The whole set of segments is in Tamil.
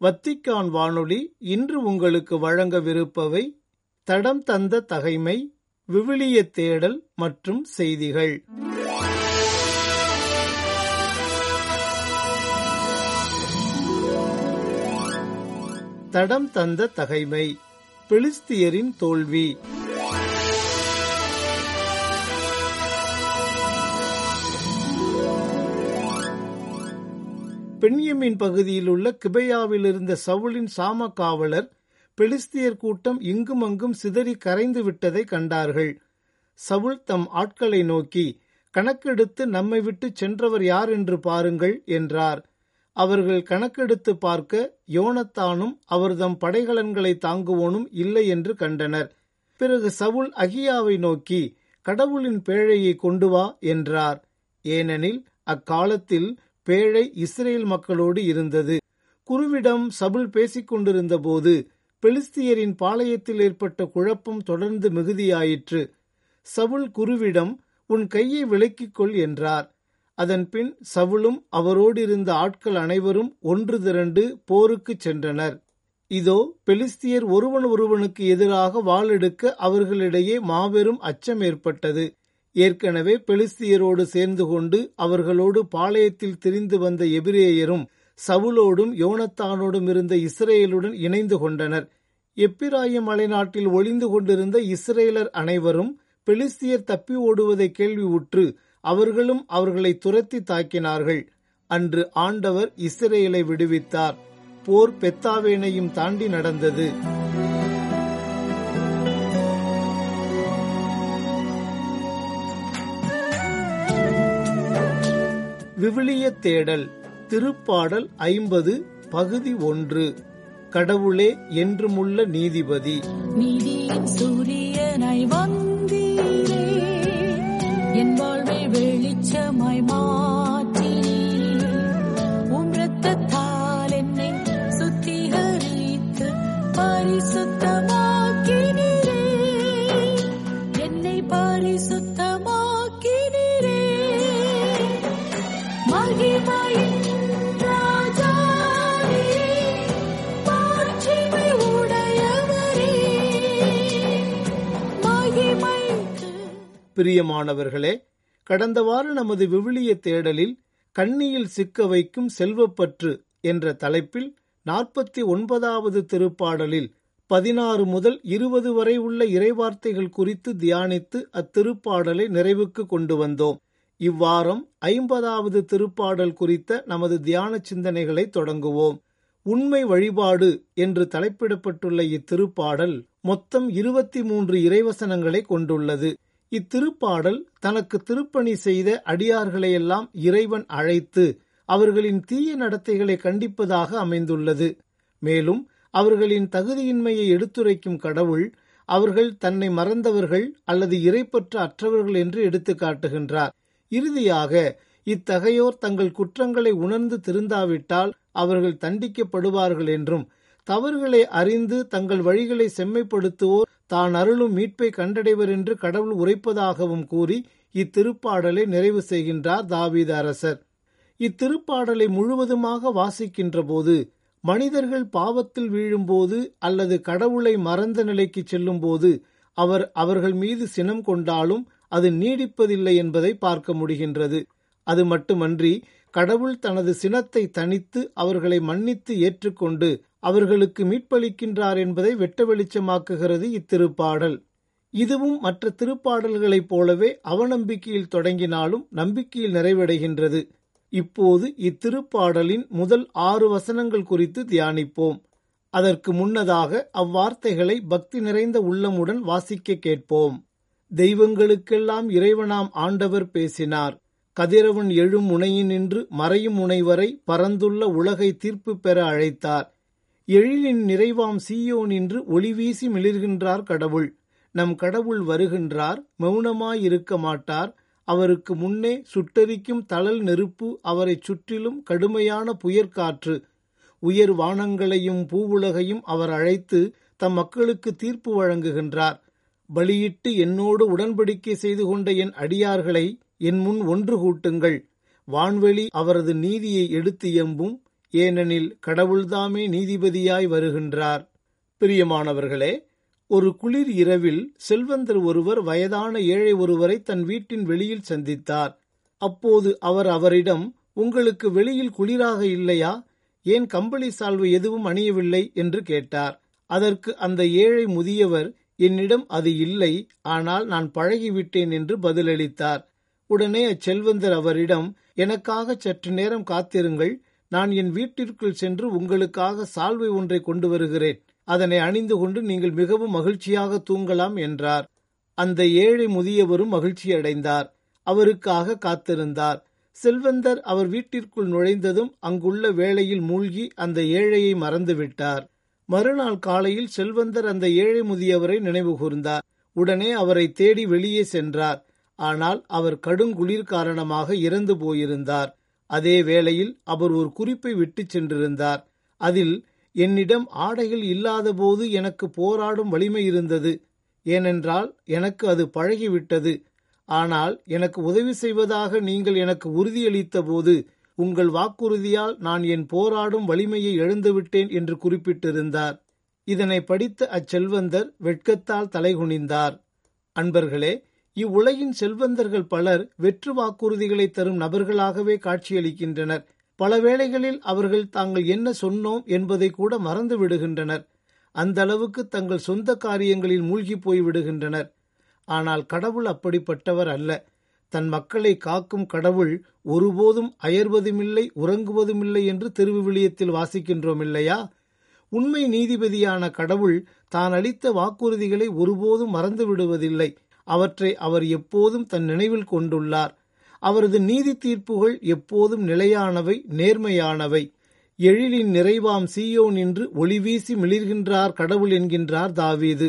வத்திக்கான் வானொலி இன்று உங்களுக்கு வழங்கவிருப்பவை தடம் தந்த தகைமை விவிலிய தேடல் மற்றும் செய்திகள். தடம் தந்த தகைமை பிலிஸ்தியரின் தோல்வி. பெண்யமின் பகுதியில் உள்ள கிபையாவில் இருந்த சவுலின் சாம காவலர் பெலிஸ்தியர் கூட்டம் இங்கும் அங்கும் சிதறி கரைந்து விட்டதை கண்டார்கள். சவுல் தம் ஆட்களை நோக்கி கணக்கெடுத்து நம்மை விட்டு சென்றவர் யார் என்று பாருங்கள் என்றார். அவர்கள் கணக்கெடுத்து பார்க்க யோனத்தானும் அவர்தம் படைகலன்களை தாங்குவோனும் இல்லை என்று கண்டனர். பிறகு சவுல் அகியாவை நோக்கி கடவுளின் பேழையை கொண்டு வா என்றார். ஏனெனில் அக்காலத்தில் பேழை இஸ்ரேல் மக்களோடு இருந்தது. குருவிடம் சபுல் பேசிக் கொண்டிருந்த போது பெலிஸ்தியரின் பாளையத்தில் ஏற்பட்ட குழப்பம் தொடர்ந்து மிகுதியாயிற்று. சவுல் குருவிடம் உன் கையை விலக்கிக் கொள் என்றார். அதன்பின் சவுலும் அவரோடு இருந்த ஆட்கள் அனைவரும் ஒன்று திரண்டு போருக்குச் சென்றனர். இதோ பெலிஸ்தியர் ஒருவன் ஒருவனுக்கு எதிராக வாளெடுக்க அவர்களிடையே மாபெரும் அச்சம் ஏற்பட்டது. ஏற்கனவே பெலிஸ்தியரோடு சேர்ந்து கொண்டு அவர்களோடு பாளையத்தில் திரிந்து வந்த எபிரேயரும் சவுலோடும் யோனத்தானோடும் இருந்த இஸ்ரேலுடன் இணைந்து கொண்டனர். எப்பிராயம் மலைநாட்டில் ஒளிந்து கொண்டிருந்த இஸ்ரேலர் அனைவரும் பெலிஸ்தியர் தப்பி ஓடுவதை கேள்வி உற்று அவர்களும் அவர்களை துரத்தி தாக்கினார்கள். அன்று ஆண்டவர் இஸ்ரேலை விடுவித்தார். போர் பெத்தாவேனையும் தாண்டி நடந்தது. விவிலிய தேடல் திருப்பாடல் ஐம்பது பகுதி ஒன்று. கடவுளே என்றுமுள்ள நீதிபதி. நீதி பிரியமானவர்களே கடந்த வார நமது விவிலிய தேடலில் கண்ணியில் சிக்க வைக்கும் செல்வப்பற்று என்ற தலைப்பில் நாற்பத்தி ஒன்பதாவது திருப்பாடலில் பதினாறு முதல் இருபது வரை உள்ள இறைவார்த்தைகள் குறித்து தியானித்து அத்திருப்பாடலை நிறைவுக்கு கொண்டு வந்தோம். இவ்வாரம் ஐம்பதாவது திருப்பாடல் குறித்த நமது தியான சிந்தனைகளை தொடங்குவோம். உண்மை வழிபாடு என்று தலைப்பிடப்பட்டுள்ள இத்திருப்பாடல் மொத்தம் இருபத்தி மூன்று இறைவசனங்களை கொண்டுள்ளது. இத்திருப்பாடல் தனக்கு திருப்பணி செய்த அடியார்களையெல்லாம் இறைவன் அழைத்து அவர்களின் தீய நடத்தைகளை கண்டிப்பதாக அமைந்துள்ளது. மேலும் அவர்களின் தகுதியின்மையை எடுத்துரைக்கும் கடவுள் அவர்கள் தன்னை மறந்தவர்கள் அல்லது இறைப்பற்ற அற்றவர்கள் என்று எடுத்து காட்டுகின்றார் இறுதியாக இத்தகையோர் தங்கள் குற்றங்களை உணர்ந்து திருந்தாவிட்டால் அவர்கள் தண்டிக்கப்படுவார்கள் என்றும் தவறுகளை அறிந்து தங்கள் வழிகளை செம்மைப்படுத்துவோர் தான் அருளும் மீட்பை கண்டடைவர் என்று கடவுள் உரைப்பதாகவும் கூறி இத்திருப்பாடலை நிறைவு செய்கின்றார் தாவீத அரசர். இத்திருப்பாடலை முழுவதுமாக வாசிக்கின்ற போது மனிதர்கள் பாவத்தில் வீழும்போது அல்லது கடவுளை மறந்த நிலைக்கு செல்லும்போது அவர் அவர்கள் மீது சினம் கொண்டாலும் அது நீடிப்பதில்லை என்பதை பார்க்க முடிகின்றது. அது மட்டுமன்றி கடவுள் தனது சினத்தை தனித்து அவர்களை மன்னித்து ஏற்றுக்கொண்டு அவர்களுக்கு மீட்பளிக்கின்றார் என்பதை வெட்ட வெளிச்சமாக்குகிறது இத்திருப்பாடல். இதுவும் மற்ற திருப்பாடல்களைப் போலவே அவநம்பிக்கையில் தொடங்கினாலும் நம்பிக்கையில் நிறைவடைகின்றது. இப்போது இத்திருப்பாடலின் முதல் ஆறு வசனங்கள் குறித்து தியானிப்போம். அதற்கு முன்னதாக அவ்வார்த்தைகளை பக்தி நிறைந்த உள்ளமுடன் வாசிக்க கேட்போம். தெய்வங்களுக்கெல்லாம் இறைவனாம் ஆண்டவர் பேசினார். கதிரவன் எழும் முனையினின்று மறையும் முனை வரை பரந்துள்ள உலகை தீர்ப்பு பெற அழைத்தார். எழிலின் நிறைவாம் சீயோனின்று ஒளி வீசி மிளிர்கின்றார் கடவுள். நம் கடவுள் வருகின்றார் மௌனமாயிருக்க மாட்டார். அவருக்கு முன்னே சுட்டரிக்கும் தளல் நெருப்பு அவரைச் சுற்றிலும் கடுமையான புயற்காற்று உயர் வானங்களையும் பூவுலகையும் அவர் அழைத்து தம் மக்களுக்கு தீர்ப்பு வழங்குகின்றார். பலியிட்டு என்னோடு உடன்படிக்கை செய்து கொண்ட என் அடியார்களை என் முன் ஒன்று கூட்டுங்கள். வான்வெளி அவரது நீதியை எடுத்து எம்பும். ஏனெனில் கடவுள்தாமே நீதிபதியாய் வருகின்றார். பிரியமானவர்களே ஒரு குளிர் இரவில் செல்வந்தர் ஒருவர் வயதான ஏழை ஒருவரை தன் வீட்டின் வெளியில் சந்தித்தார். அப்போது அவர் அவரிடம் உங்களுக்கு வெளியில் குளிராக இல்லையா? ஏன் கம்பளி சால்வு எதுவும் அணியவில்லை? என்று கேட்டார். அதற்கு அந்த ஏழை முதியவர் என்னிடம் அது இல்லை ஆனால் நான் பழகிவிட்டேன் என்று பதிலளித்தார். உடனே அச்செல்வந்தர் அவரிடம் எனக்காக சற்று நேரம் காத்திருங்கள் நான் என் வீட்டிற்குள் சென்று உங்களுக்காக சால்வை ஒன்றை கொண்டு வருகிறேன். அதனை அணிந்து கொண்டு நீங்கள் மிகவும் மகிழ்ச்சியாக தூங்கலாம் என்றார். அந்த ஏழை முதியவரும் மகிழ்ச்சியடைந்தார் அவருக்காக காத்திருந்தார். செல்வந்தர் அவர் வீட்டிற்குள் நுழைந்ததும் அங்குள்ள வேளையில் மூழ்கி அந்த ஏழையை மறந்துவிட்டார். மறுநாள் காலையில் செல்வந்தர் அந்த ஏழை முதியவரை நினைவு கூர்ந்தார். உடனே அவரை தேடி வெளியே சென்றார். ஆனால் அவர் கடுங்குளிர் காரணமாக இறந்து போயிருந்தார். அதே வேளையில் அவர் ஒரு குறிப்பை விட்டுச் சென்றிருந்தார். அதில் என்னிடம் ஆடைகள் இல்லாதபோது எனக்கு போராடும் வலிமை இருந்தது. ஏனென்றால் எனக்கு அது பழகிவிட்டது. ஆனால் எனக்கு உதவி செய்வதாக நீங்கள் எனக்கு உறுதியளித்த போது உங்கள் வாக்குறுதியால் நான் என் போராடும் வலிமையை எழுந்துவிட்டேன் என்று குறிப்பிட்டிருந்தார். இதனை படித்த அச்செல்வந்தர் வெட்கத்தால் தலைகுனிந்தார். அன்பர்களே இவ்வுலகின் செல்வந்தர்கள் பலர் வெற்று வாக்குறுதிகளை தரும் நபர்களாகவே காட்சியளிக்கின்றனர். பல வேளைகளில் அவர்கள் தாங்கள் என்ன சொன்னோம் என்பதை கூட மறந்து விடுகின்றனர். அந்த அளவுக்கு தங்கள் சொந்த காரியங்களில் மூழ்கி போய் விடுகின்றனர் ஆனால் கடவுள் அப்படிப்பட்டவர் அல்ல. தன் மக்களை காக்கும் கடவுள் ஒருபோதும் அயர்வதுமில்லை உறங்குவதுமில்லை என்று திருவிவிலியத்தில் வாசிக்கின்றோம் இல்லையா உண்மை நீதிபதியான கடவுள் தான் அளித்த வாக்குறுதிகளை ஒருபோதும் மறந்து விடுவதில்லை அவற்றை அவர் எப்போதும் தன் நினைவில் கொண்டுள்ளார். அவரது நீதி தீர்ப்புகள் எப்போதும் நிலையானவை நேர்மையானவை. எழிலின் நிறைவாம் சீயோன் என்று ஒளிவீசி மிளிர்கின்றார் கடவுள் என்கின்றார் தாவீது.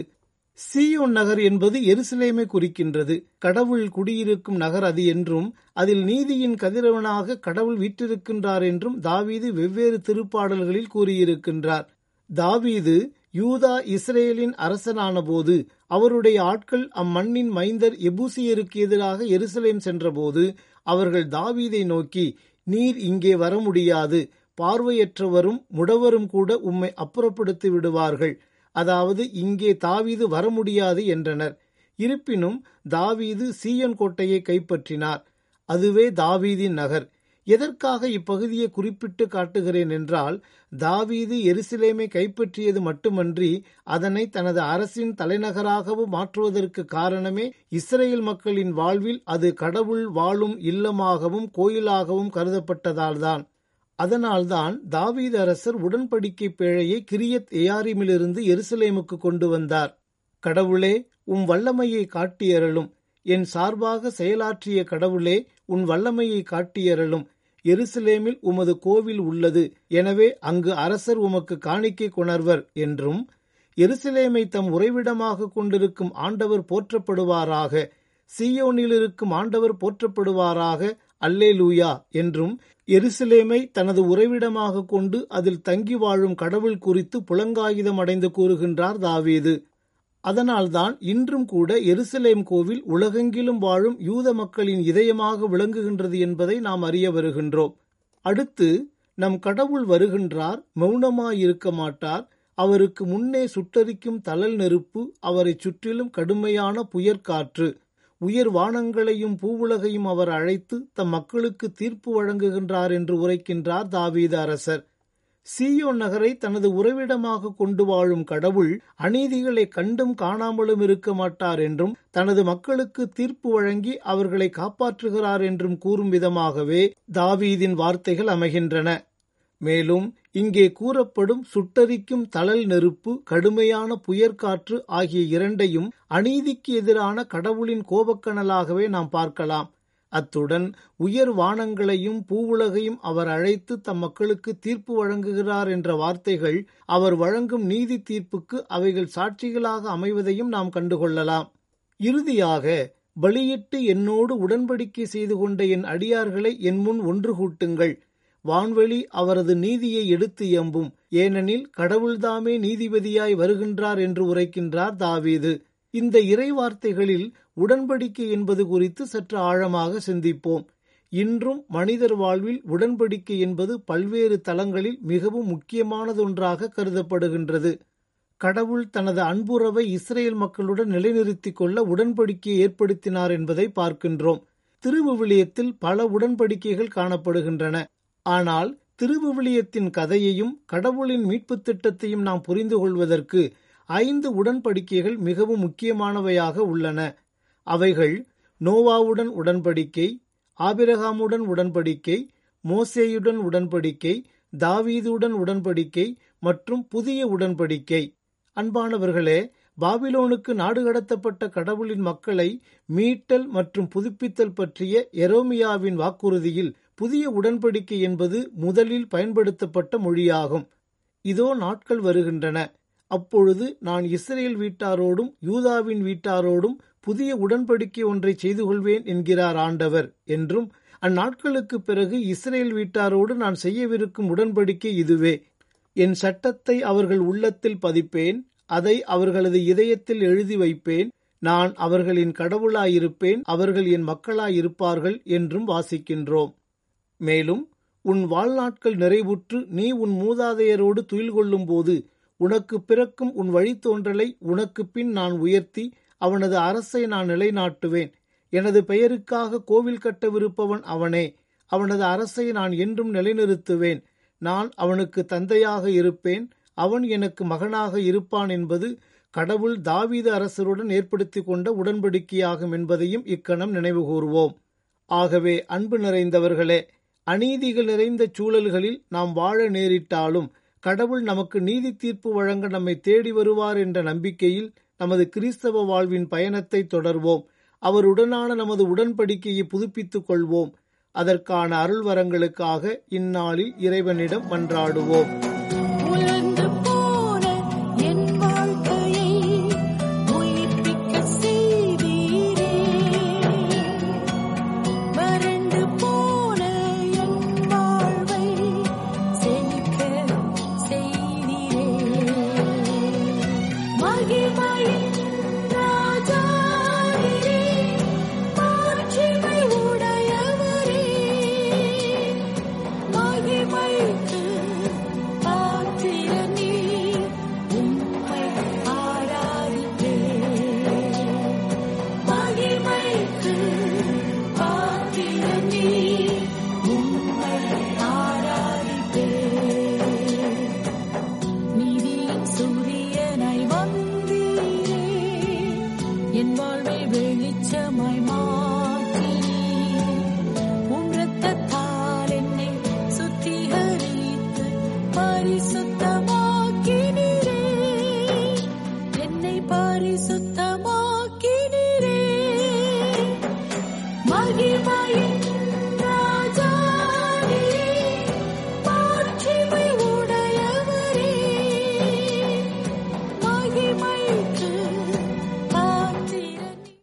சீயோன் நகர் என்பது எருசலேமை குறிக்கின்றது. கடவுள் குடியிருக்கும் நகர் அது என்றும் அதில் நீதியின் கதிரவனாக கடவுள் வீற்றிருக்கின்றார் என்றும் தாவீது வெவ்வேறு திருப்பாடல்களில் கூறியிருக்கின்றார். தாவீது யூதா இஸ்ரேலின் அரசனானபோது அவருடைய ஆட்கள் அம்மண்ணின் மைந்தர் எபூசியருக்கு எதிராக எருசலேம் சென்றபோது அவர்கள் தாவீதை நோக்கி நீர் இங்கே வர முடியாது. பார்வையற்றவரும் முடவரும் கூட உம்மை அப்புறப்படுத்தி விடுவார்கள். அதாவது இங்கே தாவீது வர முடியாது என்றனர். இருப்பினும் தாவீது சீயன் கோட்டையை கைப்பற்றினார். அதுவே தாவீதின் நகர். எதற்காக இப்பகுதியை குறிப்பிட்டு காட்டுகிறேன் என்றால் தாவீது எருசலேமை கைப்பற்றியது மட்டுமன்றி அதனை தனது அரசின் தலைநகராகவும் மாற்றுவதற்கு காரணமே இஸ்ரேல் மக்களின் வாழ்வில் அது கடவுள் வாழும் இல்லமாகவும் கோயிலாகவும் கருதப்பட்டதால்தான். அதனால்தான் தாவீது அரசர் உடன்படிக்கை பேழையை கிரியத் எயாரிமிலிருந்து எருசலேமுக்கு கொண்டு வந்தார். கடவுளே உம் வல்லமையை காட்டியறலும் என் சார்பாக செயலாற்றிய கடவுளே உன் வல்லமையை காட்டியறலும் எருசலேமில் உமது கோவில் உள்ளது. எனவே அங்கு அரசர் உமக்கு காணிக்கை கொணர்வர் என்றும் எருசலேமை தம் உறைவிடமாக கொண்டிருக்கும் ஆண்டவர் போற்றப்படுவாராக. சீயோனில் இருக்கும் ஆண்டவர் போற்றப்படுவாராக. அல்லேலூயா என்றும் எருசலேமை தனது உறைவிடமாக கொண்டு அதில் தங்கி வாழும் கடவுள் குறித்து புலங்காயுதம் அடைந்து கூறுகின்றார் தாவீது. அதனால்தான் இன்றும் கூட எருசலேம் கோவில் உலகெங்கிலும் வாழும் யூத மக்களின் இதயமாக விளங்குகின்றது என்பதை நாம் அறிய வருகின்றோம். அடுத்து நம் கடவுள் வருகின்றார் மௌனமாயிருக்க மாட்டார் அவருக்கு முன்னே சுட்டரிக்கும் தளல் நெருப்பு அவரைச் சுற்றிலும் கடுமையான புயற்காற்று. உயர் வானங்களையும் பூவுலகையும் அவர் அழைத்து தம் மக்களுக்கு தீர்ப்பு வழங்குகின்றார் என்று உரைக்கின்றார் தாவீத அரசர். சீயோன் நகரை தனது உறவிடமாக கொண்டு வாழும் கடவுள் அநீதிகளை கண்டும் காணாமலும் இருக்க மாட்டார் என்றும் தனது மக்களுக்கு தீர்ப்பு வழங்கி அவர்களை காப்பாற்றுகிறார் என்றும் கூறும் விதமாகவே தாவீதின் வார்த்தைகள் அமைகின்றன. மேலும் இங்கே கூறப்படும் சுட்டரிக்கும் தழல் நெருப்பு கடுமையான புயற்காற்று ஆகிய இரண்டையும் அநீதிக்கு எதிரான கடவுளின் கோபக்கணலாகவே நாம் பார்க்கலாம். அத்துடன் உயர் வானங்களையும் பூவுலகையும் அவர் அழைத்து தம் மக்களுக்கு தீர்ப்பு வழங்குகிறார் என்ற வார்த்தைகள் அவர் வழங்கும் நீதி தீர்ப்புக்கு அவைகள் சாட்சிகளாக அமைவதையும் நாம் கண்டுகொள்ளலாம். இறுதியாக பலியிட்டு என்னோடு உடன்படிக்கை செய்து கொண்ட என் அடியார்களை என் முன் ஒன்று கூட்டுங்கள். வான்வெளி அவரது நீதியை எடுத்து எம்பும். ஏனெனில் கடவுள்தாமே நீதிபதியாய் வருகின்றார் என்று உரைக்கின்றார் தாவீது. இந்த இறைவார்த்தைகளில் உடன்படிக்கை என்பது குறித்து சற்று ஆழமாக சிந்திப்போம். இன்றும் மனிதர் வாழ்வில் உடன்படிக்கை என்பது பல்வேறு தளங்களில் மிகவும் முக்கியமானதொன்றாக கருதப்படுகின்றது. கடவுள் தனது அன்புறவை இஸ்ரேல் மக்களுடன் நிலைநிறுத்திக் கொள்ள உடன்படிக்கையை ஏற்படுத்தினார் என்பதை பார்க்கின்றோம். திருவிவிலியத்தில் பல உடன்படிக்கைகள் காணப்படுகின்றன. ஆனால் திருவிவிலியத்தின் கதையையும் கடவுளின் மீட்புத் திட்டத்தையும் நாம் புரிந்து கொள்வதற்கு ஐந்து உடன்படிக்கைகள் மிகவும் முக்கியமானவையாக உள்ளன. அவைகள் நோவாவுடன் உடன்படிக்கை ஆபிரகாமுடன் உடன்படிக்கை மோசேயுடன் உடன்படிக்கை தாவீதுடன் உடன்படிக்கை மற்றும் புதிய உடன்படிக்கை. அன்பானவர்களே பாபிலோனுக்கு நாடு கடத்தப்பட்ட கடவுளின் மக்களை மீட்டல் மற்றும் புதுப்பித்தல் பற்றிய எரோமியாவின் வாக்குறுதியில் புதிய உடன்படிக்கை என்பது முதலில் பயன்படுத்தப்பட்ட மொழியாகும். இதோ நாட்கள் வருகின்றன. அப்பொழுது நான் இஸ்ரேல் வீட்டாரோடும் யூதாவின் வீட்டாரோடும் புதிய உடன்படிக்கை ஒன்றை செய்து கொள்வேன் என்கிறார் ஆண்டவர் என்றும் அந்நாட்களுக்கு பிறகு இஸ்ரேல் வீட்டாரோடு நான் செய்யவிருக்கும் உடன்படிக்கை இதுவே. என் சட்டத்தை அவர்கள் உள்ளத்தில் பதிப்பேன் அதை அவர்களது இதயத்தில் எழுதி வைப்பேன் நான் அவர்களின் கடவுளாயிருப்பேன் அவர்கள் என் மக்களாயிருப்பார்கள் என்றும் வாசிக்கின்றோம். மேலும் உன் வாழ்நாட்கள் நிறைவுற்று நீ உன் மூதாதையரோடு துயில் கொள்ளும் போது உனக்கு பிறக்கும் உன் வழித்தோன்றலை உனக்கு பின் நான் உயர்த்தி அவனது அரசை நான் நிலைநாட்டுவேன். எனது பெயருக்காக கோவில் கட்டவிருப்பவன் அவனே. அவனது அரசை நான் என்றும் நிலைநிறுத்துவேன். நான் அவனுக்கு தந்தையாக இருப்பேன். அவன் எனக்கு மகனாக இருப்பான் என்பது கடவுள் தாவீது அரசருடன் ஏற்படுத்திக் கொண்ட உடன்படிக்கையாகும் என்பதையும் இக்கணம் நினைவுகூர்வோம் ஆகவே அன்பு நிறைந்தவர்களே அநீதிகள் நிறைந்த சூழல்களில் நாம் வாழ நேரிட்டாலும் கடவுள் நமக்கு நீதி தீர்ப்பு வழங்க நம்மை தேடி வருவார் என்ற நம்பிக்கையில் நமது கிறிஸ்தவ வாழ்வின் பயணத்தை தொடர்வோம். அவருடனான நமது உடன்படிக்கையை புதுப்பித்துக் கொள்வோம். அதற்கான அருள்வரங்களுக்காக இந்நாளில் இறைவனிடம் மன்றாடுவோம்.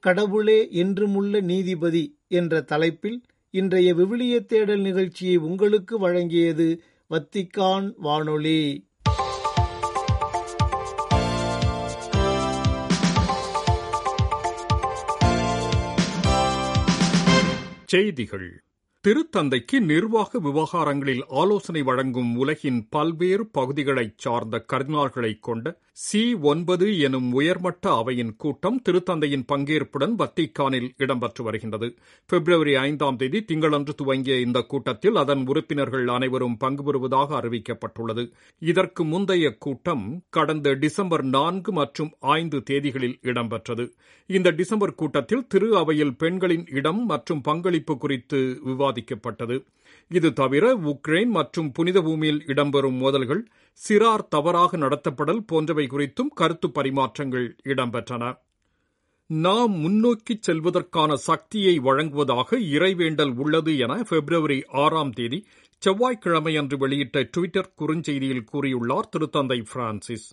கடவுளே என்றுமுள்ள நீதிபதி என்ற தலைப்பில் இன்றைய விவிலிய தேடல் நிகழ்ச்சியை உங்களுக்கு வழங்கியது வத்திக்கான் வானொலி. செய்திகள். திருத்தந்தைக்கு நிர்வாக விவகாரங்களில் ஆலோசனை வழங்கும் உலகின் பல்வேறு பகுதிகளைச் சார்ந்த கர்தினால்களைக் கொண்ட சி ஒன்பது எனும் உயர்மட்ட அவையின் கூட்டம் திருத்தந்தையின் பங்கேற்புடன் வத்திக்கானில் இடம்பெற்று வருகின்றது. பிப்ரவரி ஐந்தாம் தேதி திங்களன்று துவங்கிய இந்த கூட்டத்தில் அதன் உறுப்பினர்கள் அனைவரும் பங்கு பெறுவதாக அறிவிக்கப்பட்டுள்ளது. இதற்கு முந்தைய கூட்டம் கடந்த டிசம்பர் நான்கு மற்றும் ஐந்து தேதிகளில் இடம்பெற்றது. இந்த டிசம்பர் கூட்டத்தில் திரு அவையில் பெண்களின் இடம் மற்றும் பங்களிப்பு குறித்து விவாதிக்கப்பட்டது. இது தவிர உக்ரைன் மற்றும் புனித பூமியில் இடம்பெறும் மோதல்கள் சிறார் தவறாக நடத்தப்படல் போன்றவை குறித்தும் கருத்து பரிமாற்றங்கள் இடம்பெற்றன. நாம் முன்னோக்கிச் செல்வதற்கான சக்தியை வழங்குவதாக இறைவேண்டல் உள்ளது என பிப்ரவரி ஆறாம் தேதி செவ்வாய்க்கிழமை அன்று வெளியிட்ட டுவிட்டர் குறுஞ்செய்தியில் கூறியுள்ளார் திருத்தந்தை பிரான்சிஸ்.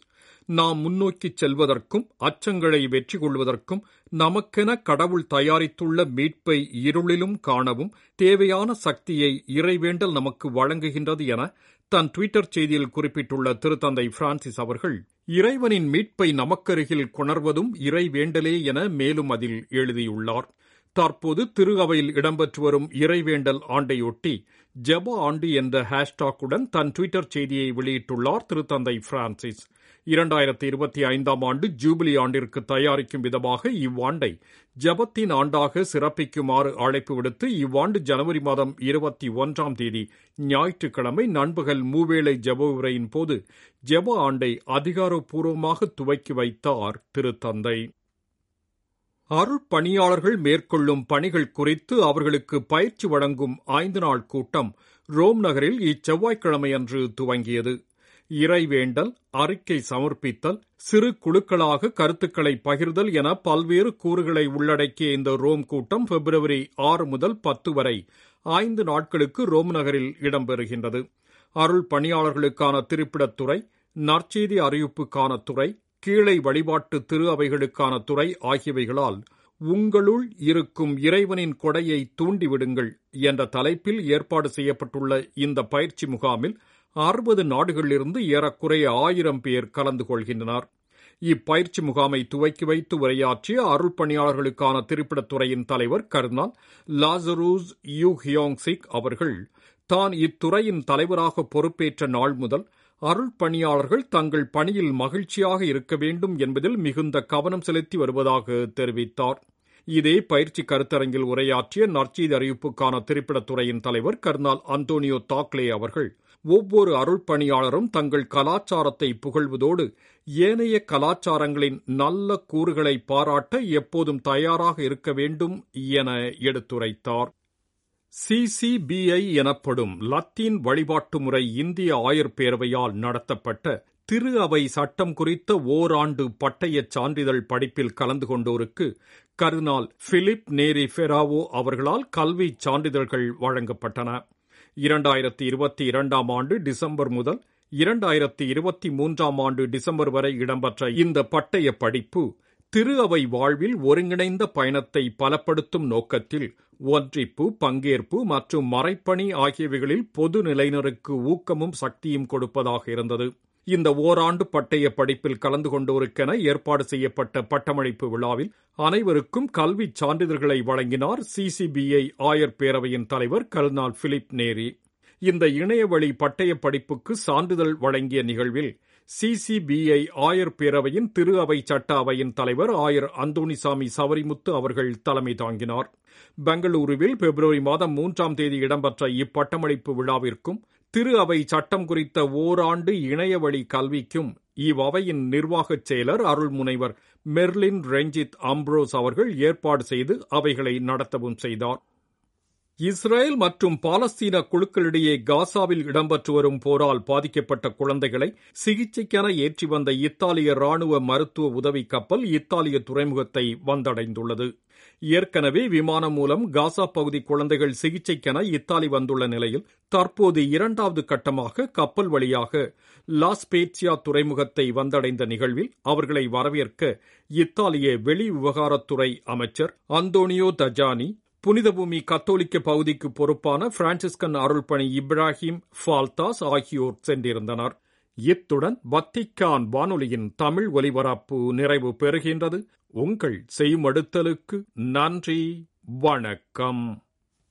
நாம் முன்னோக்கிச் செல்வதற்கும் அச்சங்களை வெற்றி கொள்வதற்கும் நமக்கென கடவுள் தயாரித்துள்ள மீட்பை இருளிலும் காணவும் தேவையான சக்தியை இறைவேண்டல் நமக்கு வழங்குகின்றது என தன் டுவிட்டர் செய்தியில் குறிப்பிட்டுள்ள திருத்தந்தை பிரான்சிஸ் அவர்கள் இறைவனின் மீட்பை நமக்கருகில் கொணர்வதும் இறை வேண்டலே என மேலும் அதில் எழுதியுள்ளார். தற்போது திரு அவையில் இடம்பெற்று வரும் இறைவேண்டல் ஆண்டையொட்டி ஜப ஆண்டு என்ற ஹேஷ்டாக்குடன் தன் டுவிட்டர் செய்தியை வெளியிட்டுள்ளார் திருத்தந்தை பிரான்சிஸ். இரண்டாயிரத்தி இருபத்தி ஐந்தாம் ஆண்டு ஜூபிலி ஆண்டிற்கு தயாரிக்கும் விதமாக இவ்வாண்டை ஜபத்தின் ஆண்டாக சிறப்பிக்குமாறு அழைப்பு விடுத்து இவ்வாண்டு ஜனவரி மாதம் இருபத்தி ஒன்றாம் தேதி ஞாயிற்றுக்கிழமை நண்பகல் மூவேளை ஜப உரையின் போது ஜெப ஆண்டை அதிகாரப்பூர்வமாக துவக்கி வைத்தார் திருத்தந்தை. அருட்பணியாளர்கள் மேற்கொள்ளும் பணிகள் குறித்து அவர்களுக்கு பயிற்சி வழங்கும் ஐந்து நாள் கூட்டம் ரோம் நகரில் இச்செவ்வாய்க்கிழமை அன்று துவங்கியது. இறைவேண்டல் அறிக்கை சமர்ப்பித்தல் சிறு குழுக்களாக கருத்துக்களை பகிர்தல் என பல்வேறு கூறுகளை உள்ளடக்கிய இந்த ரோம் கூட்டம் பிப்ரவரி ஆறு முதல் பத்து வரை ஐந்து நாட்களுக்கு ரோம் நகரில் இடம்பெறுகின்றது. அருள் பணியாளர்களுக்கான திருப்பிடத்துறை நற்செய்தி அறிவிப்புக்கான துறை கீழை வழிபாட்டு திரு அவைகளுக்கான துறை ஆகியவைகளால் உங்களுள் இருக்கும் இறைவனின் கொடையை தூண்டிவிடுங்கள் என்ற தலைப்பில் ஏற்பாடு செய்யப்பட்டுள்ள இந்த பயிற்சி முகாமில் அறுபது நாடுகளிலிருந்து ஏறக்குறைய ஆயிரம் பேர் கலந்து கொள்கின்றனர். இப்பயிற்சி முகாமை துவக்கி வைத்து உரையாற்றிய அருள் பணியாளர்களுக்கான திருப்பிடத்துறையின் தலைவர் Colonel Lazarus Yoo Hyeong Sik அவர்கள் தான் இத்துறையின் தலைவராக பொறுப்பேற்ற நாள் முதல் அருள் பணியாளர்கள் தங்கள் பணியில் மகிழ்ச்சியாக இருக்க வேண்டும் என்பதில் மிகுந்த கவனம் செலுத்தி வருவதாக தெரிவித்தார். இதே பயிற்சி கருத்தரங்கில் உரையாற்றிய நற்செய்தி அறிவிப்புக்கான திரைப்படத்துறையின் தலைவர் கர்னால் அந்தோனியோ தாக்லே அவர்கள் ஒவ்வொரு அருள்பணியாளரும் தங்கள் கலாச்சாரத்தை புகழ்வதோடு ஏனைய கலாச்சாரங்களின் நல்ல கூறுகளை பாராட்ட எப்போதும் தயாராக இருக்க வேண்டும் என எடுத்துரைத்தார். சிசிபிஐ எனப்படும் லத்தீன் வழிபாட்டு முறை இந்திய ஆயர் பேரவையால் நடத்தப்பட்ட திரு அவை சட்டம் குறித்த ஓராண்டு பட்டயச் சான்றிதழ் படிப்பில் கலந்து கொண்டோருக்கு கருணால் பிலிப் நேரி ஃபெராவோ அவர்களால் கல்வி சான்றிதழ்கள் வழங்கப்பட்டன. இரண்டாயிரத்தி இருபத்தி இரண்டாம் ஆண்டு டிசம்பர் முதல் இரண்டாயிரத்தி இருபத்தி மூன்றாம் ஆண்டு டிசம்பர் வரை இடம்பெற்ற இந்த பட்டய படிப்பு திரு அவை வாழ்வில் ஒருங்கிணைந்த பயணத்தை பலப்படுத்தும் நோக்கத்தில் ஒன்றிப்பு பங்கேற்பு மற்றும் மறைப்பணி ஆகியவைகளில் பொது நிலையினருக்கு ஊக்கமும் சக்தியும் கொடுப்பதாக இருந்தது. இந்த ஓராண்டு பட்டய படிப்பில் கலந்து கொண்டோருக்கென ஏற்பாடு செய்யப்பட்ட பட்டமளிப்பு விழாவில் அனைவருக்கும் கல்வி சான்றிதழ்களை வழங்கினார் சிசிபிஐ ஆயர் பேரவையின் தலைவர் கர்னால் பிலிப் நேரி. இந்த இணையவழி பட்டய படிப்புக்கு சான்றிதழ் வழங்கிய நிகழ்வில் சிசிபிஐ ஆயர் பேரவையின் திரு அவை சட்ட அவையின் தலைவர் ஆயர் அந்தோணிசாமி சவரிமுத்து அவர்கள் தலைமை தாங்கினார். பெங்களூருவில் பிப்ரவரி மாதம் மூன்றாம் தேதி இடம்பெற்ற இப்பட்டமளிப்பு விழாவிற்கும் திரு அவை சட்டம் குறித்த ஓராண்டு இணையவழி கல்விக்கும் இவ்வவையின் நிர்வாகச் செயலர் அருள்முனைவர் மெர்லின் ரஞ்சித் அம்ப்ரோஸ் அவர்கள் ஏற்பாடு செய்து அவைகளை நடத்தவும் செய்தார். இஸ்ரேல் மற்றும் பாலஸ்தீன குழுக்களிடையே காசாவில் இடம்பெற்று வரும் போரால் பாதிக்கப்பட்ட குழந்தைகளை சிகிச்சைக்கென ஏற்றி வந்த இத்தாலிய ராணுவ மருத்துவ உதவி கப்பல் இத்தாலிய துறைமுகத்தை வந்தடைந்துள்ளது. ஏற்கனவே விமானம் மூலம் காசா பகுதி குழந்தைகள் சிகிச்சைக்கென இத்தாலி வந்துள்ள நிலையில் தற்போது இரண்டாவது கட்டமாக கப்பல் வழியாக லாஸ்பேட்சியா துறைமுகத்தை வந்தடைந்த நிகழ்வில் அவர்களை வரவேற்க இத்தாலிய வெளி விவகாரத்துறை அமைச்சர் அந்தோனியோ தஜானி புனித பூமி கத்தோலிக்க பகுதிக்கு பொறுப்பான பிரான்சிஸ்கன் அருள்பணி இப்ராஹிம் ஃபால்தாஸ் ஆகியோர் சென்றிருந்தனர். இத்துடன் வத்திக்கான் வானொலியின் தமிழ் ஒலிபரப்பு நிறைவு பெறுகின்றது. உங்கள் செய்மடுத்தலுக்கு நன்றி. வணக்கம்.